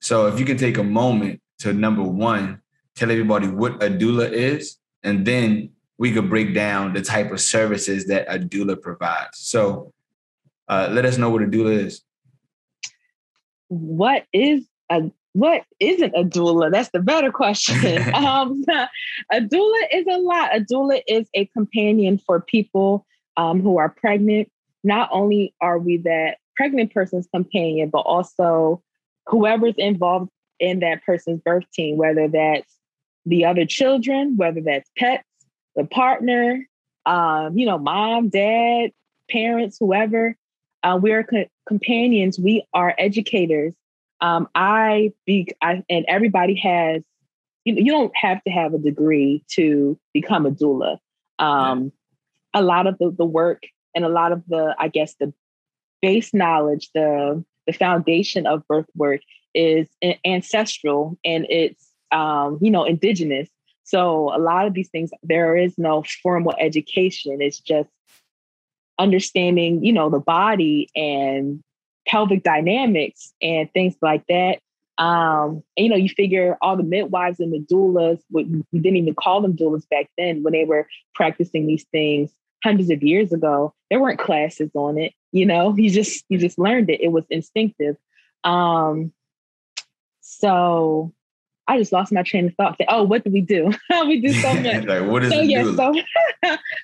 So if you can take a moment to number one, tell everybody what a doula is, and then we could break down the type of services that a doula provides. So uh, let us know what a doula is. What is a what isn't a doula? That's the better question. um, a doula is a lot. A doula is a companion for people um, who are pregnant. Not only are we that pregnant person's companion, but also whoever's involved in that person's birth team, whether that's the other children, whether that's pets, the partner, um, you know, mom, dad, parents, whoever. Uh, we're co- companions. We are educators. Um, I be I, and everybody has. You, you don't have to have a degree to become a doula. Um, a lot of the, the work and a lot of the, I guess, the base knowledge, the the foundation of birth work is ancestral and it's um, you know indigenous. So a lot of these things, there is no formal education. It's just understanding, you know, the body and pelvic dynamics and things like that. Um, and, you know, you figure all the midwives and the doulas, we, we didn't even call them doulas back then when they were practicing these things hundreds of years ago. There weren't classes on it, you know, you just you just learned it. It was instinctive. Um, so I just lost my train of thought. oh, what do we do? we do so much. like, what is so, yeah, so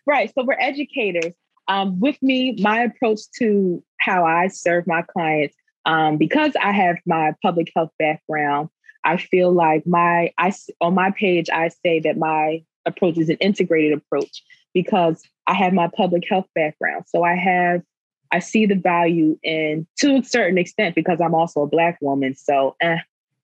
right. So we're educators. Um, with me, my approach to how I serve my clients, um, because I have my public health background, I feel like my I on my page I say that my approach is an integrated approach because I have my public health background. So I have I see the value in to a certain extent because I'm also a black woman. So eh,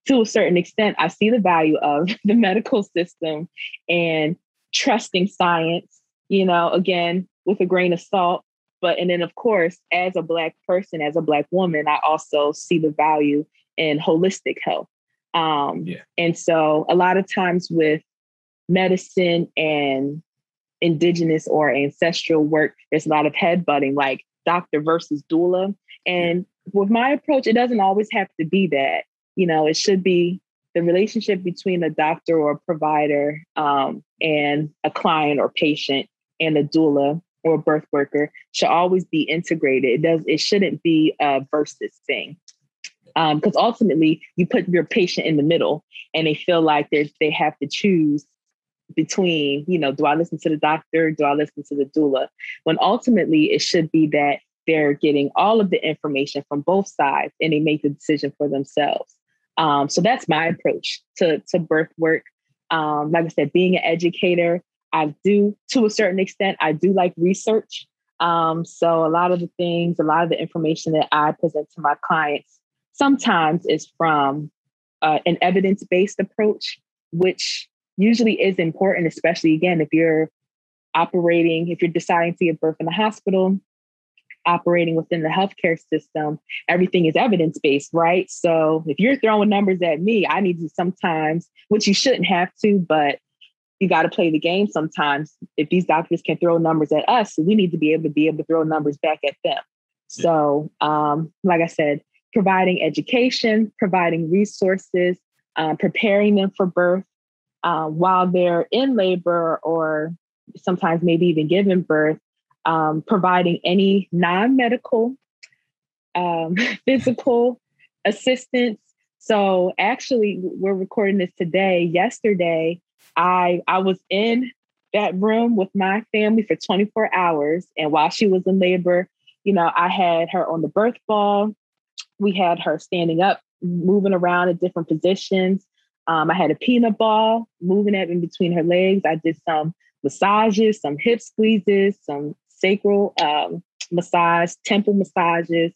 to a certain extent, I see the value of the medical system and trusting science, you know, again, with a grain of salt. But, and then, of course, as a Black person, as a Black woman, I also see the value in holistic health. Um, yeah. And so, a lot of times with medicine and indigenous or ancestral work, there's a lot of headbutting, like doctor versus doula. And with my approach, it doesn't always have to be that you know, it should be the relationship between a doctor or a provider um, and a client or patient and a doula or a birth worker should always be integrated. It does. It shouldn't be a versus thing because um, ultimately you put your patient in the middle and they feel like they they have to choose between you know do i listen to the doctor do i listen to the doula when ultimately it should be that they're getting all of the information from both sides and they make the decision for themselves um, so that's my approach to, to birth work. Um, like I said, being an educator, I do to a certain extent, I do like research. Um, so a lot of the things, a lot of the information that I present to my clients sometimes is from uh, an evidence-based approach, which usually is important, especially again, if you're operating, if you're deciding to give birth in the hospital, operating within the healthcare system, everything is evidence based, right? So if you're throwing numbers at me, I need to sometimes, which you shouldn't have to, but you got to play the game sometimes. If these doctors can throw numbers at us, we need to be able to be able to throw numbers back at them. So, um, like I said, providing education, providing resources, uh, preparing them for birth uh, while they're in labor or sometimes maybe even giving birth, um, providing any non medical, um, physical assistance. So actually, we're recording this today. Yesterday, I I was in that room with my family for 24 hours, and while she was in labor, you know, I had her on the birth ball. We had her standing up, moving around in different positions. Um, I had a peanut ball moving it in between her legs. I did some massages, some hip squeezes, some sacral um, massage, temple massages.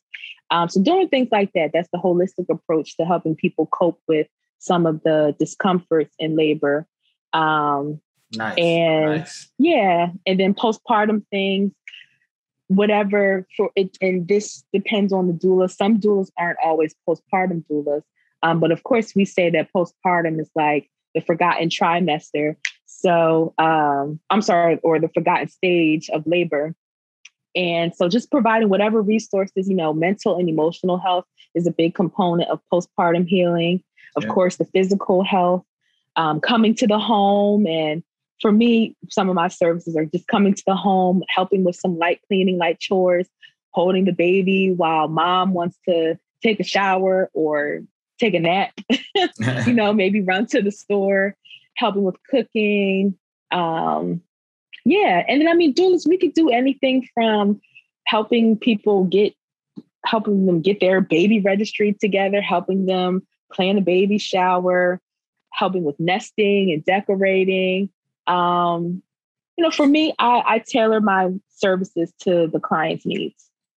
Um, so doing things like that, that's the holistic approach to helping people cope with some of the discomforts in labor. Um, nice. And nice. yeah, and then postpartum things, whatever for it. And this depends on the doula. Some doulas aren't always postpartum doulas. Um, but of course, we say that postpartum is like the forgotten trimester. So um, I'm sorry, or the forgotten stage of labor. And so just providing whatever resources, you know, mental and emotional health is a big component of postpartum healing. Of yeah. course, the physical health, um, coming to the home. And for me, some of my services are just coming to the home, helping with some light cleaning, light chores, holding the baby while mom wants to take a shower or take a nap, you know, maybe run to the store, helping with cooking. Um, yeah. And then, I mean, doulas, we could do anything from helping people get, helping them get their baby registry together, helping them plan a baby shower, helping with nesting and decorating. Um, you know, for me, I, I tailor my services to the client's needs.